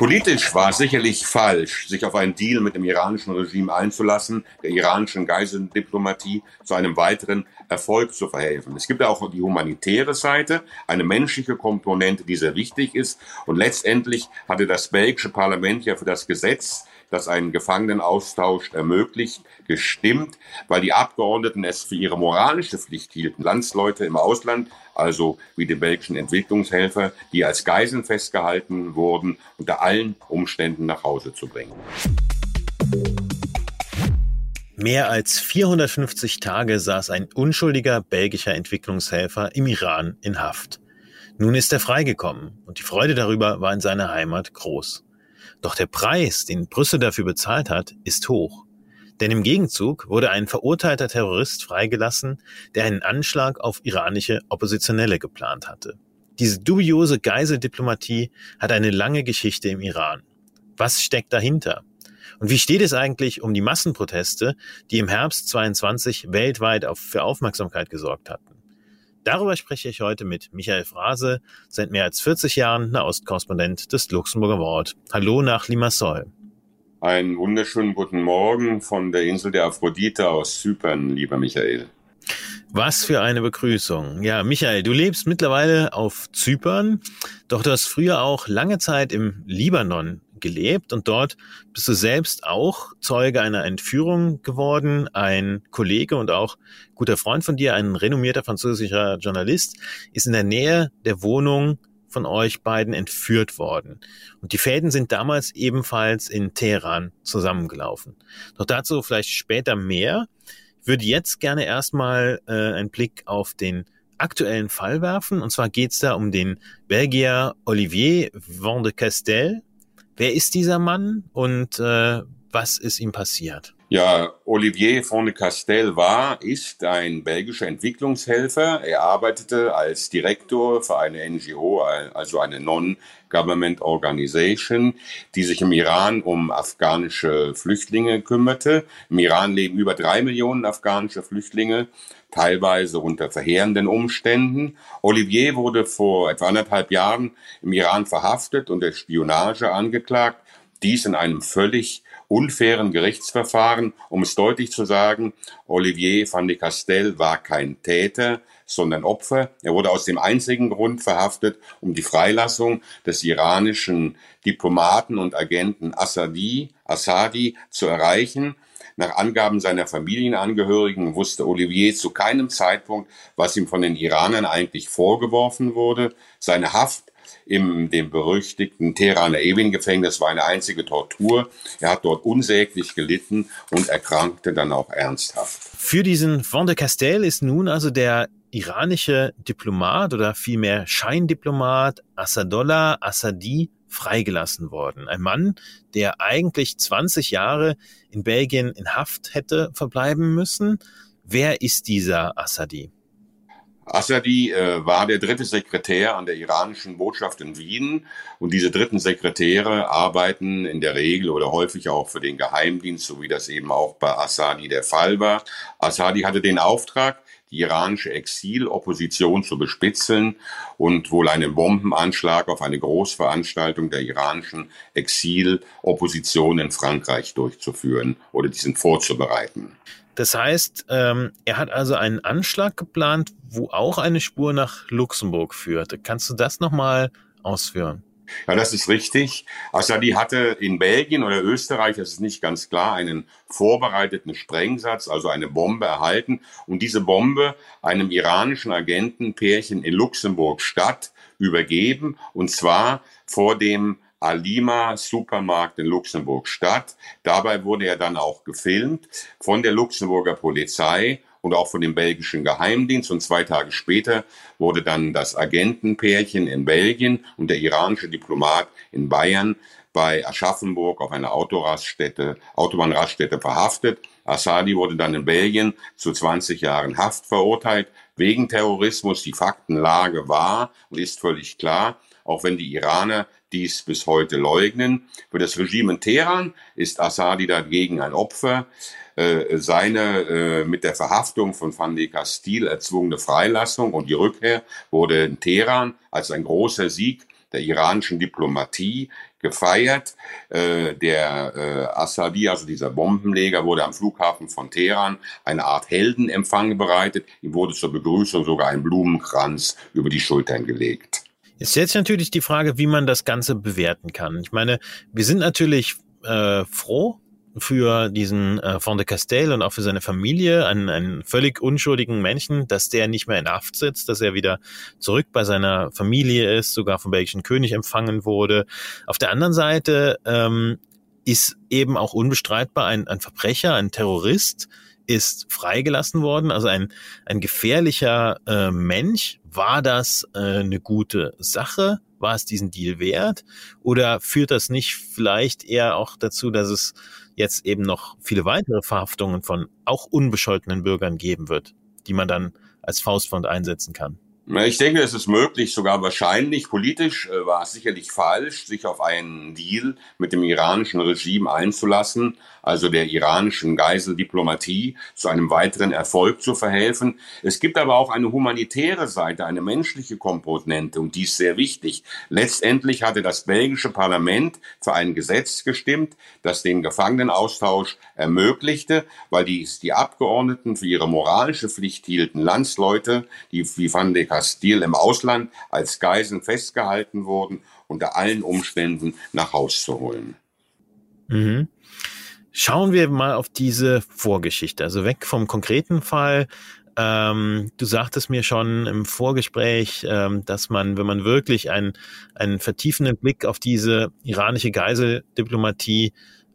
Politisch war es sicherlich falsch, sich auf einen Deal mit dem iranischen Regime einzulassen, der iranischen Geiseldiplomatie zu einem weiteren Erfolg zu verhelfen. Es gibt auch die humanitäre Seite, eine menschliche Komponente, die sehr wichtig ist. Und letztendlich hatte das belgische Parlament ja für das Gesetz das einen Gefangenenaustausch ermöglicht, gestimmt, weil die Abgeordneten es für ihre moralische Pflicht hielten, Landsleute im Ausland, also wie die belgischen Entwicklungshelfer, die als Geiseln festgehalten wurden, unter allen Umständen nach Hause zu bringen. Mehr als 450 Tage saß ein unschuldiger belgischer Entwicklungshelfer im Iran in Haft. Nun ist er freigekommen und die Freude darüber war in seiner Heimat groß. Doch der Preis, den Brüssel dafür bezahlt hat, ist hoch. Denn im Gegenzug wurde ein verurteilter Terrorist freigelassen, der einen Anschlag auf iranische Oppositionelle geplant hatte. Diese dubiose Geiseldiplomatie hat eine lange Geschichte im Iran. Was steckt dahinter? Und wie steht es eigentlich um die Massenproteste, die im Herbst 22 weltweit für Aufmerksamkeit gesorgt hatten? Darüber spreche ich heute mit Michael Frase, seit mehr als 40 Jahren Nahostkorrespondent des Luxemburger Wort. Hallo nach Limassol. Einen wunderschönen guten Morgen von der Insel der Aphrodite aus Zypern, lieber Michael. Was für eine Begrüßung. Ja, Michael, du lebst mittlerweile auf Zypern, doch du hast früher auch lange Zeit im Libanon gelebt und dort bist du selbst auch Zeuge einer Entführung geworden. Ein Kollege und auch guter Freund von dir, ein renommierter französischer Journalist, ist in der Nähe der Wohnung von euch beiden entführt worden. Und die Fäden sind damals ebenfalls in Teheran zusammengelaufen. Doch dazu vielleicht später mehr. Ich würde jetzt gerne erstmal äh, einen Blick auf den aktuellen Fall werfen. Und zwar geht es da um den Belgier Olivier Van de Castel. Wer ist dieser Mann und äh, was ist ihm passiert? Ja, Olivier von de Castel war, ist ein belgischer Entwicklungshelfer. Er arbeitete als Direktor für eine NGO, also eine Non-Government Organization, die sich im Iran um afghanische Flüchtlinge kümmerte. Im Iran leben über drei Millionen afghanische Flüchtlinge, teilweise unter verheerenden Umständen. Olivier wurde vor etwa anderthalb Jahren im Iran verhaftet und der Spionage angeklagt. Dies in einem völlig unfairen Gerichtsverfahren, um es deutlich zu sagen, Olivier van de Castel war kein Täter, sondern Opfer. Er wurde aus dem einzigen Grund verhaftet, um die Freilassung des iranischen Diplomaten und Agenten Assadi, Assadi zu erreichen. Nach Angaben seiner Familienangehörigen wusste Olivier zu keinem Zeitpunkt, was ihm von den Iranern eigentlich vorgeworfen wurde. Seine Haft in dem berüchtigten Teheraner Evin-Gefängnis war eine einzige Tortur. Er hat dort unsäglich gelitten und erkrankte dann auch ernsthaft. Für diesen Van de Castel ist nun also der iranische Diplomat oder vielmehr Scheindiplomat Assadollah Assadi freigelassen worden. Ein Mann, der eigentlich 20 Jahre in Belgien in Haft hätte verbleiben müssen. Wer ist dieser Assadi? Assadi äh, war der dritte Sekretär an der iranischen Botschaft in Wien und diese dritten Sekretäre arbeiten in der Regel oder häufig auch für den Geheimdienst, so wie das eben auch bei Assadi der Fall war. Assadi hatte den Auftrag, die iranische Exilopposition zu bespitzeln und wohl einen Bombenanschlag auf eine Großveranstaltung der iranischen Exilopposition in Frankreich durchzuführen oder diesen vorzubereiten. Das heißt, ähm, er hat also einen Anschlag geplant, wo auch eine Spur nach Luxemburg führte. Kannst du das nochmal ausführen? Ja, das ist richtig. Assadi hatte in Belgien oder Österreich, das ist nicht ganz klar, einen vorbereiteten Sprengsatz, also eine Bombe erhalten und diese Bombe einem iranischen Agentenpärchen in Luxemburg Stadt übergeben und zwar vor dem Alima Supermarkt in Luxemburg Stadt. Dabei wurde er dann auch gefilmt von der Luxemburger Polizei und auch von dem belgischen Geheimdienst. Und zwei Tage später wurde dann das Agentenpärchen in Belgien und der iranische Diplomat in Bayern bei Aschaffenburg auf einer Autoraststätte, Autobahnraststätte verhaftet. Assadi wurde dann in Belgien zu 20 Jahren Haft verurteilt wegen Terrorismus. Die Faktenlage war und ist völlig klar auch wenn die Iraner dies bis heute leugnen. Für das Regime in Teheran ist Assadi dagegen ein Opfer. Äh, seine äh, mit der Verhaftung von Van de Castile erzwungene Freilassung und die Rückkehr wurde in Teheran als ein großer Sieg der iranischen Diplomatie gefeiert. Äh, der äh, Assadi, also dieser Bombenleger, wurde am Flughafen von Teheran eine Art Heldenempfang bereitet. Ihm wurde zur Begrüßung sogar ein Blumenkranz über die Schultern gelegt. Jetzt stellt sich natürlich die Frage, wie man das Ganze bewerten kann. Ich meine, wir sind natürlich äh, froh, für diesen äh, Fond de Castel und auch für seine Familie, einen, einen völlig unschuldigen Menschen, dass der nicht mehr in Haft sitzt, dass er wieder zurück bei seiner Familie ist, sogar vom belgischen König empfangen wurde. Auf der anderen Seite ähm, ist eben auch unbestreitbar ein, ein Verbrecher, ein Terrorist, ist freigelassen worden, also ein, ein gefährlicher äh, Mensch. War das äh, eine gute Sache? War es diesen Deal wert? Oder führt das nicht vielleicht eher auch dazu, dass es jetzt eben noch viele weitere Verhaftungen von auch unbescholtenen Bürgern geben wird, die man dann als Faustpfand einsetzen kann. Ich denke, es ist möglich, sogar wahrscheinlich. Politisch äh, war es sicherlich falsch, sich auf einen Deal mit dem iranischen Regime einzulassen, also der iranischen Geiseldiplomatie, zu einem weiteren Erfolg zu verhelfen. Es gibt aber auch eine humanitäre Seite, eine menschliche Komponente und die ist sehr wichtig. Letztendlich hatte das belgische Parlament für ein Gesetz gestimmt, das den Gefangenenaustausch ermöglichte, weil die, die Abgeordneten für ihre moralische Pflicht hielten, Landsleute, die wie Van de Castile im Ausland als Geiseln festgehalten wurden, unter allen Umständen nach Haus zu holen. Mhm. Schauen wir mal auf diese Vorgeschichte, also weg vom konkreten Fall. Ähm, du sagtest mir schon im Vorgespräch, ähm, dass man, wenn man wirklich einen, einen vertiefenden Blick auf diese iranische Geiseldiplomatie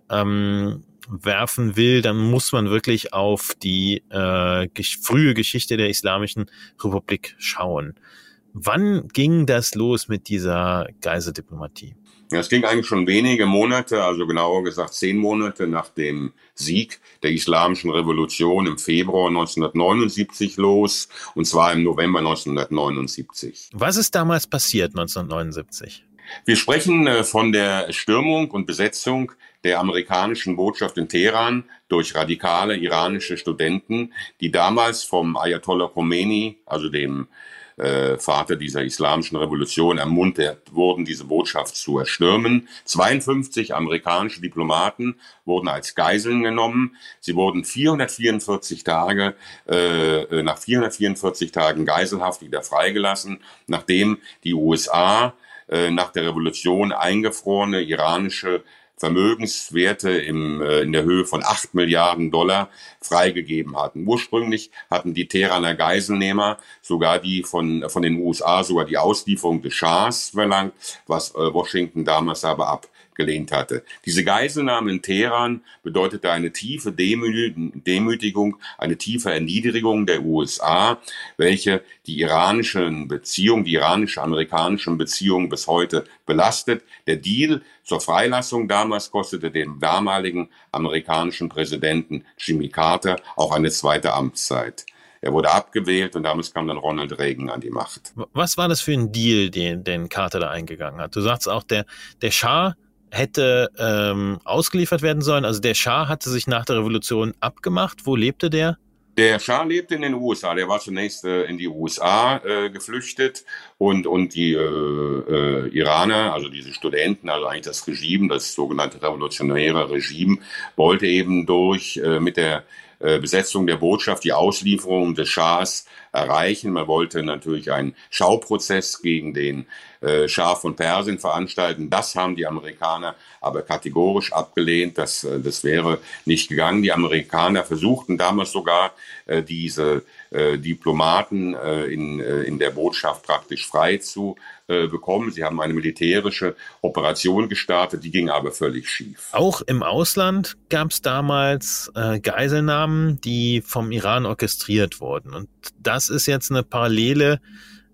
ähm, werfen will, dann muss man wirklich auf die äh, frühe Geschichte der Islamischen Republik schauen. Wann ging das los mit dieser Geiseldiplomatie? Ja, es ging eigentlich schon wenige Monate, also genauer gesagt zehn Monate nach dem Sieg der Islamischen Revolution im Februar 1979 los, und zwar im November 1979. Was ist damals passiert 1979? Wir sprechen äh, von der Stürmung und Besetzung der amerikanischen Botschaft in Teheran durch radikale iranische Studenten, die damals vom Ayatollah Khomeini, also dem äh, Vater dieser islamischen Revolution, ermuntert wurden, diese Botschaft zu erstürmen. 52 amerikanische Diplomaten wurden als Geiseln genommen. Sie wurden 444 Tage, äh, nach 444 Tagen Geiselhaft wieder freigelassen, nachdem die USA äh, nach der Revolution eingefrorene iranische Vermögenswerte im, äh, in der Höhe von acht Milliarden Dollar freigegeben hatten. Ursprünglich hatten die Teheraner Geiselnehmer sogar die von, von den USA sogar die Auslieferung des Schahs verlangt, was äh, Washington damals aber ab gelehnt hatte. Diese Geiselnahme in Teheran bedeutete eine tiefe Demütigung, eine tiefe Erniedrigung der USA, welche die iranischen Beziehungen, die iranisch-amerikanischen Beziehungen bis heute belastet. Der Deal zur Freilassung damals kostete dem damaligen amerikanischen Präsidenten Jimmy Carter auch eine zweite Amtszeit. Er wurde abgewählt und damals kam dann Ronald Reagan an die Macht. Was war das für ein Deal, den, den Carter da eingegangen hat? Du sagst auch, der, der Schah hätte ähm, ausgeliefert werden sollen. Also der Schah hatte sich nach der Revolution abgemacht. Wo lebte der? Der Schah lebte in den USA. Der war zunächst äh, in die USA äh, geflüchtet und und die äh, äh, Iraner, also diese Studenten, also eigentlich das Regime, das sogenannte revolutionäre Regime, wollte eben durch äh, mit der äh, Besetzung der Botschaft, die Auslieferung des Schahs erreichen. Man wollte natürlich einen Schauprozess gegen den äh, Schah von Persien veranstalten. Das haben die Amerikaner aber kategorisch abgelehnt. Das, äh, das wäre nicht gegangen. Die Amerikaner versuchten damals sogar äh, diese äh, Diplomaten in, in der Botschaft praktisch frei zu bekommen. Sie haben eine militärische Operation gestartet, die ging aber völlig schief. Auch im Ausland gab es damals Geiselnahmen, die vom Iran orchestriert wurden. Und das ist jetzt eine Parallele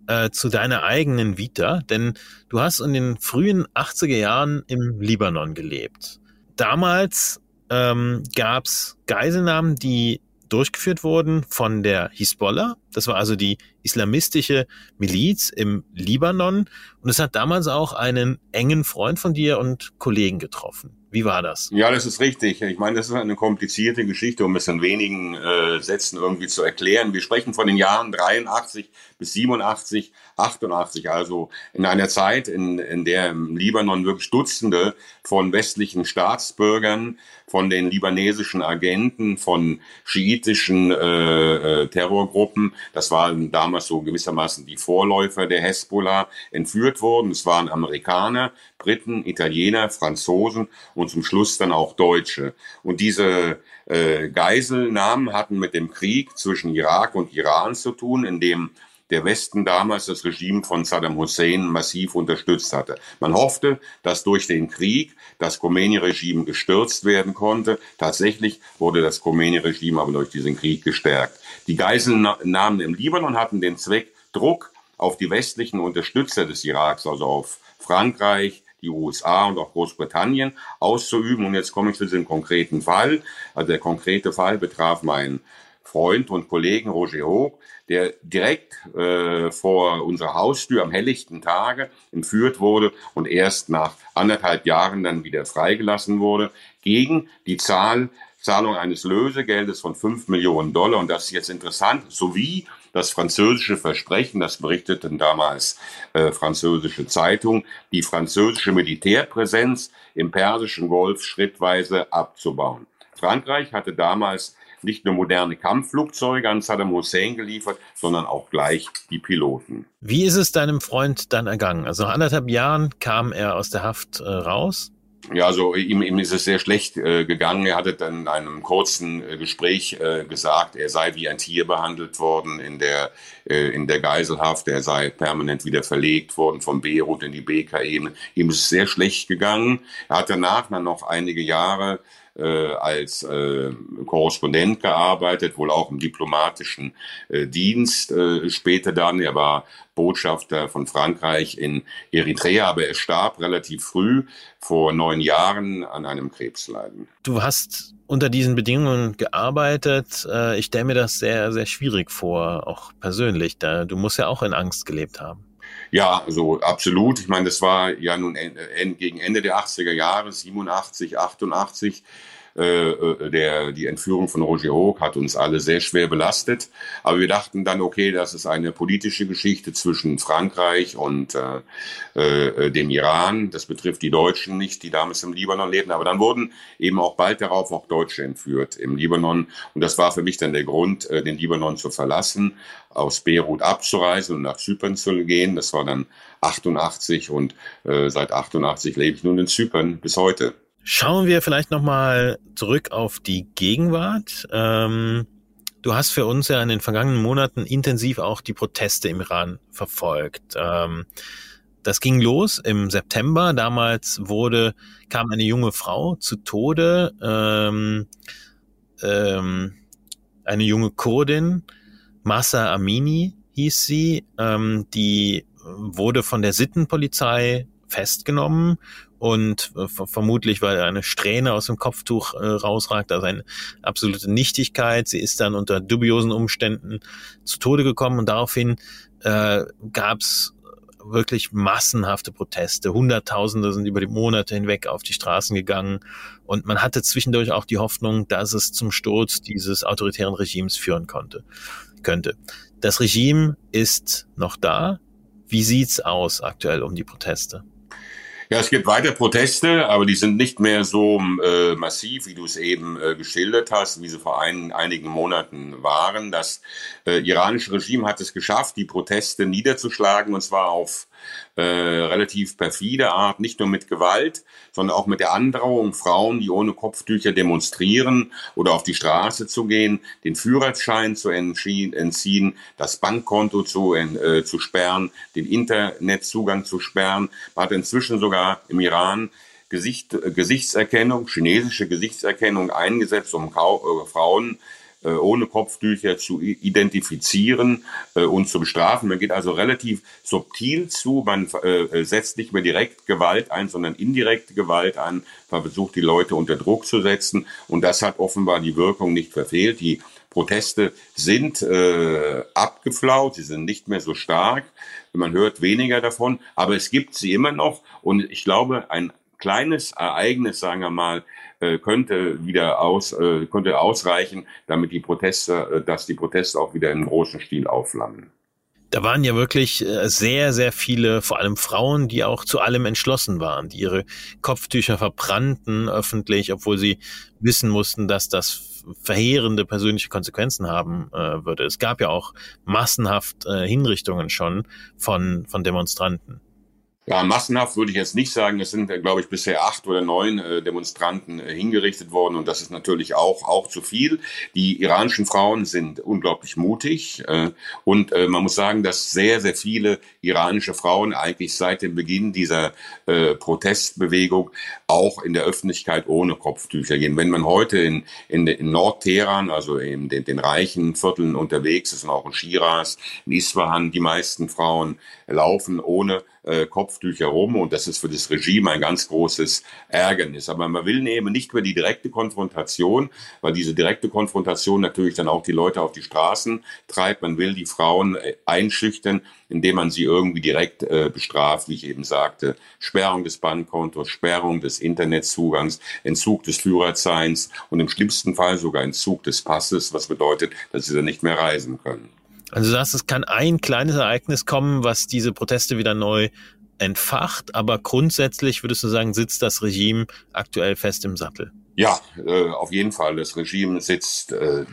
äh, zu deiner eigenen Vita, denn du hast in den frühen 80er Jahren im Libanon gelebt. Damals ähm, gab es Geiselnahmen, die durchgeführt wurden von der Hisbollah. Das war also die islamistische Miliz im Libanon. Und es hat damals auch einen engen Freund von dir und Kollegen getroffen. Wie war das? Ja, das ist richtig. Ich meine, das ist eine komplizierte Geschichte, um es in wenigen äh, Sätzen irgendwie zu erklären. Wir sprechen von den Jahren 83 bis 87, 88, also in einer Zeit, in, in der im Libanon wirklich Dutzende von westlichen Staatsbürgern, von den libanesischen Agenten, von schiitischen äh, äh, Terrorgruppen, das waren damals so gewissermaßen die Vorläufer der Hezbollah, entführt wurden. Es waren Amerikaner, Briten, Italiener, Franzosen und zum Schluss dann auch Deutsche. Und diese äh, Geiselnahmen hatten mit dem Krieg zwischen Irak und Iran zu tun, in dem der Westen damals das Regime von Saddam Hussein massiv unterstützt hatte. Man hoffte, dass durch den Krieg das Khomeini-Regime gestürzt werden konnte. Tatsächlich wurde das Khomeini-Regime aber durch diesen Krieg gestärkt. Die Geiselnahmen im Libanon hatten den Zweck, Druck auf die westlichen Unterstützer des Iraks, also auf Frankreich, die USA und auch Großbritannien auszuüben. Und jetzt komme ich zu diesem konkreten Fall. Also der konkrete Fall betraf meinen Freund und Kollegen Roger Hoch, der direkt äh, vor unserer Haustür am helllichten Tage entführt wurde und erst nach anderthalb Jahren dann wieder freigelassen wurde, gegen die Zahl, Zahlung eines Lösegeldes von fünf Millionen Dollar. Und das ist jetzt interessant, sowie das französische Versprechen, das berichteten damals äh, französische Zeitungen, die französische Militärpräsenz im Persischen Golf schrittweise abzubauen. Frankreich hatte damals nicht nur moderne Kampfflugzeuge an Saddam Hussein geliefert, sondern auch gleich die Piloten. Wie ist es deinem Freund dann ergangen? Also nach anderthalb Jahren kam er aus der Haft äh, raus ja, also ihm, ihm ist es sehr schlecht äh, gegangen. Er hatte dann in einem kurzen äh, Gespräch äh, gesagt, er sei wie ein Tier behandelt worden in der, äh, in der Geiselhaft. Er sei permanent wieder verlegt worden vom Beirut in die BK-Ebene. Ihm ist es sehr schlecht gegangen. Er hat danach dann noch einige Jahre äh, als äh, Korrespondent gearbeitet, wohl auch im diplomatischen äh, Dienst äh, später dann. Er war Botschafter von Frankreich in Eritrea, aber er starb relativ früh, vor neun Jahren, an einem Krebsleiden. Du hast unter diesen Bedingungen gearbeitet. Äh, ich stelle mir das sehr, sehr schwierig vor, auch persönlich. Du musst ja auch in Angst gelebt haben. Ja, so absolut. Ich meine, das war ja nun gegen Ende der 80er Jahre, 87, 88. Äh, äh, der, die Entführung von Roger Hoog hat uns alle sehr schwer belastet. Aber wir dachten dann, okay, das ist eine politische Geschichte zwischen Frankreich und äh, äh, dem Iran. Das betrifft die Deutschen nicht, die damals im Libanon lebten. Aber dann wurden eben auch bald darauf auch Deutsche entführt im Libanon. Und das war für mich dann der Grund, äh, den Libanon zu verlassen, aus Beirut abzureisen und nach Zypern zu gehen. Das war dann 88 und seit 88 lebe ich nun in Zypern bis heute. Schauen wir vielleicht nochmal zurück auf die Gegenwart. Ähm, du hast für uns ja in den vergangenen Monaten intensiv auch die Proteste im Iran verfolgt. Ähm, das ging los im September. Damals wurde, kam eine junge Frau zu Tode, ähm, ähm, eine junge Kurdin, Massa Amini hieß sie, ähm, die wurde von der Sittenpolizei festgenommen und äh, vermutlich, weil eine Strähne aus dem Kopftuch äh, rausragt, also eine absolute Nichtigkeit. Sie ist dann unter dubiosen Umständen zu Tode gekommen und daraufhin äh, gab es wirklich massenhafte Proteste. Hunderttausende sind über die Monate hinweg auf die Straßen gegangen und man hatte zwischendurch auch die Hoffnung, dass es zum Sturz dieses autoritären Regimes führen konnte, könnte. Das Regime ist noch da. Wie sieht's aus aktuell um die Proteste? Ja, es gibt weiter Proteste, aber die sind nicht mehr so äh, massiv, wie du es eben äh, geschildert hast, wie sie vor ein, einigen Monaten waren. Das äh, iranische Regime hat es geschafft, die Proteste niederzuschlagen, und zwar auf äh, relativ perfide Art, nicht nur mit Gewalt, sondern auch mit der Androhung, Frauen, die ohne Kopftücher demonstrieren oder auf die Straße zu gehen, den Führerschein zu entziehen, das Bankkonto zu, äh, zu sperren, den Internetzugang zu sperren. Man hat inzwischen sogar im Iran Gesicht, Gesichtserkennung, chinesische Gesichtserkennung eingesetzt, um Kau äh, Frauen äh, ohne Kopftücher zu identifizieren äh, und zu bestrafen. Man geht also relativ subtil zu. Man äh, setzt nicht mehr direkt Gewalt ein, sondern indirekte Gewalt an. Man versucht, die Leute unter Druck zu setzen. Und das hat offenbar die Wirkung nicht verfehlt. Die Proteste sind äh, abgeflaut, sie sind nicht mehr so stark. Man hört weniger davon, aber es gibt sie immer noch. Und ich glaube, ein kleines Ereignis, sagen wir mal, äh, könnte wieder aus, äh, könnte ausreichen, damit die Proteste, äh, dass die Proteste auch wieder in großen Stil aufflammen. Da waren ja wirklich sehr, sehr viele, vor allem Frauen, die auch zu allem entschlossen waren, die ihre Kopftücher verbrannten öffentlich, obwohl sie wissen mussten, dass das verheerende persönliche Konsequenzen haben würde. Es gab ja auch massenhaft Hinrichtungen schon von, von Demonstranten. Ja, massenhaft würde ich jetzt nicht sagen. Es sind, glaube ich, bisher acht oder neun äh, Demonstranten äh, hingerichtet worden und das ist natürlich auch, auch zu viel. Die iranischen Frauen sind unglaublich mutig äh, und äh, man muss sagen, dass sehr, sehr viele iranische Frauen eigentlich seit dem Beginn dieser äh, Protestbewegung auch in der Öffentlichkeit ohne Kopftücher gehen. Wenn man heute in, in, in Nordteheran, also in den, den reichen Vierteln unterwegs ist und auch in Shiraz, in Isfahan, die meisten Frauen laufen ohne äh, Kopftücher rum und das ist für das Regime ein ganz großes Ärgernis. Aber man will eben nicht über die direkte Konfrontation, weil diese direkte Konfrontation natürlich dann auch die Leute auf die Straßen treibt. Man will die Frauen äh, einschüchtern, indem man sie irgendwie direkt äh, bestraft, wie ich eben sagte. Sperrung des Bankkontos, Sperrung des Internetzugangs, Entzug des Führerzeins und im schlimmsten Fall sogar Entzug des Passes, was bedeutet, dass sie dann nicht mehr reisen können. Also du sagst, es kann ein kleines Ereignis kommen, was diese Proteste wieder neu entfacht, aber grundsätzlich würdest du sagen, sitzt das Regime aktuell fest im Sattel? Ja, äh, auf jeden Fall. Das Regime sitzt äh,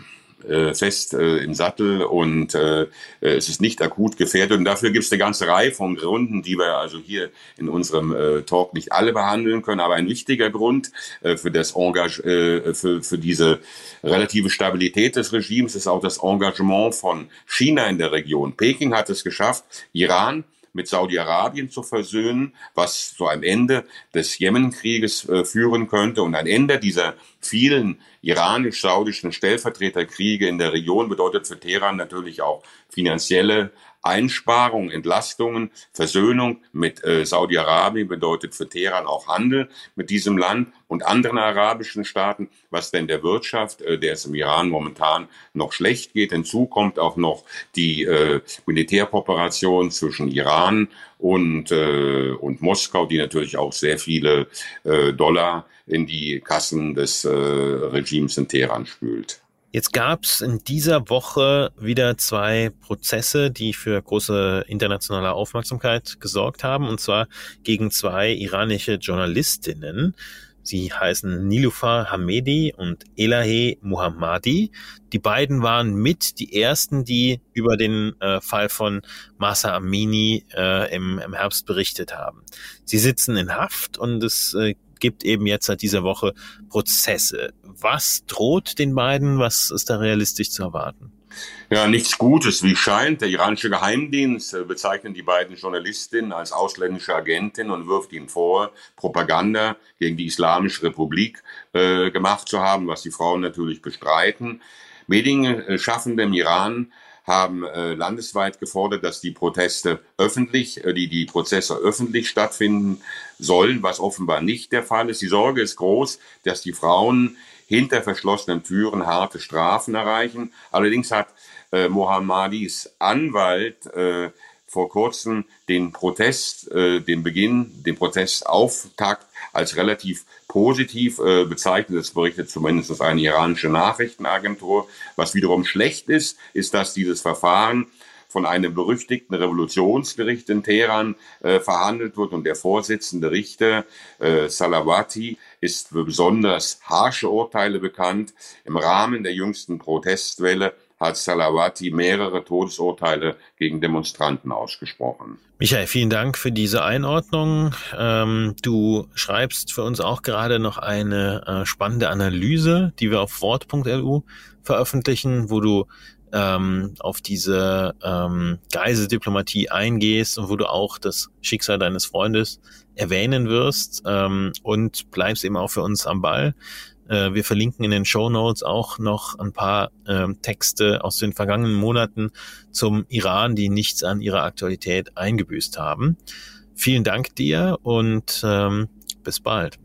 äh, fest äh, im Sattel und äh, es ist nicht akut gefährdet. Und dafür gibt es eine ganze Reihe von Gründen, die wir also hier in unserem äh, Talk nicht alle behandeln können. Aber ein wichtiger Grund äh, für das Engage, äh, für, für diese relative Stabilität des Regimes ist auch das Engagement von China in der Region. Peking hat es geschafft, Iran mit Saudi-Arabien zu versöhnen, was zu einem Ende des Jemenkrieges äh, führen könnte. Und ein Ende dieser vielen iranisch-saudischen Stellvertreterkriege in der Region bedeutet für Teheran natürlich auch finanzielle Einsparungen, Entlastungen, Versöhnung mit äh, Saudi-Arabien bedeutet für Teheran auch Handel mit diesem Land und anderen arabischen Staaten, was denn der Wirtschaft, äh, der es im Iran momentan noch schlecht geht. Hinzu kommt auch noch die äh, Militärkooperation zwischen Iran und, äh, und Moskau, die natürlich auch sehr viele äh, Dollar in die Kassen des äh, Regimes in Teheran spült. Jetzt gab es in dieser Woche wieder zwei Prozesse, die für große internationale Aufmerksamkeit gesorgt haben, und zwar gegen zwei iranische Journalistinnen. Sie heißen Nilufar Hamedi und Elahe Muhammadi. Die beiden waren mit die ersten, die über den äh, Fall von Masa Amini äh, im, im Herbst berichtet haben. Sie sitzen in Haft und es äh, gibt eben jetzt seit dieser Woche Prozesse. Was droht den beiden? Was ist da realistisch zu erwarten? Ja, nichts Gutes, wie scheint. Der iranische Geheimdienst äh, bezeichnet die beiden Journalistinnen als ausländische Agentin und wirft ihnen vor, Propaganda gegen die Islamische Republik äh, gemacht zu haben, was die Frauen natürlich bestreiten. Medienschaffende im Iran haben äh, landesweit gefordert, dass die Proteste öffentlich, äh, die, die Prozesse öffentlich stattfinden sollen, was offenbar nicht der Fall ist. Die Sorge ist groß, dass die Frauen hinter verschlossenen Türen harte Strafen erreichen. Allerdings hat äh, Mohammadis Anwalt äh, vor kurzem den Protest, äh, den Beginn, den Protestauftakt als relativ positiv äh, bezeichnet. Das berichtet zumindest eine iranische Nachrichtenagentur. Was wiederum schlecht ist, ist, dass dieses Verfahren von einem berüchtigten Revolutionsgericht in Teheran äh, verhandelt wird und der Vorsitzende Richter äh, Salawati ist für besonders harsche Urteile bekannt. Im Rahmen der jüngsten Protestwelle hat Salawati mehrere Todesurteile gegen Demonstranten ausgesprochen. Michael, vielen Dank für diese Einordnung. Ähm, du schreibst für uns auch gerade noch eine äh, spannende Analyse, die wir auf wort.lu veröffentlichen, wo du ähm, auf diese ähm, Geiseldiplomatie eingehst und wo du auch das Schicksal deines Freundes erwähnen wirst ähm, und bleibst eben auch für uns am Ball. Äh, wir verlinken in den Show Notes auch noch ein paar äh, Texte aus den vergangenen Monaten zum Iran, die nichts an ihrer Aktualität eingebüßt haben. Vielen Dank dir und ähm, bis bald.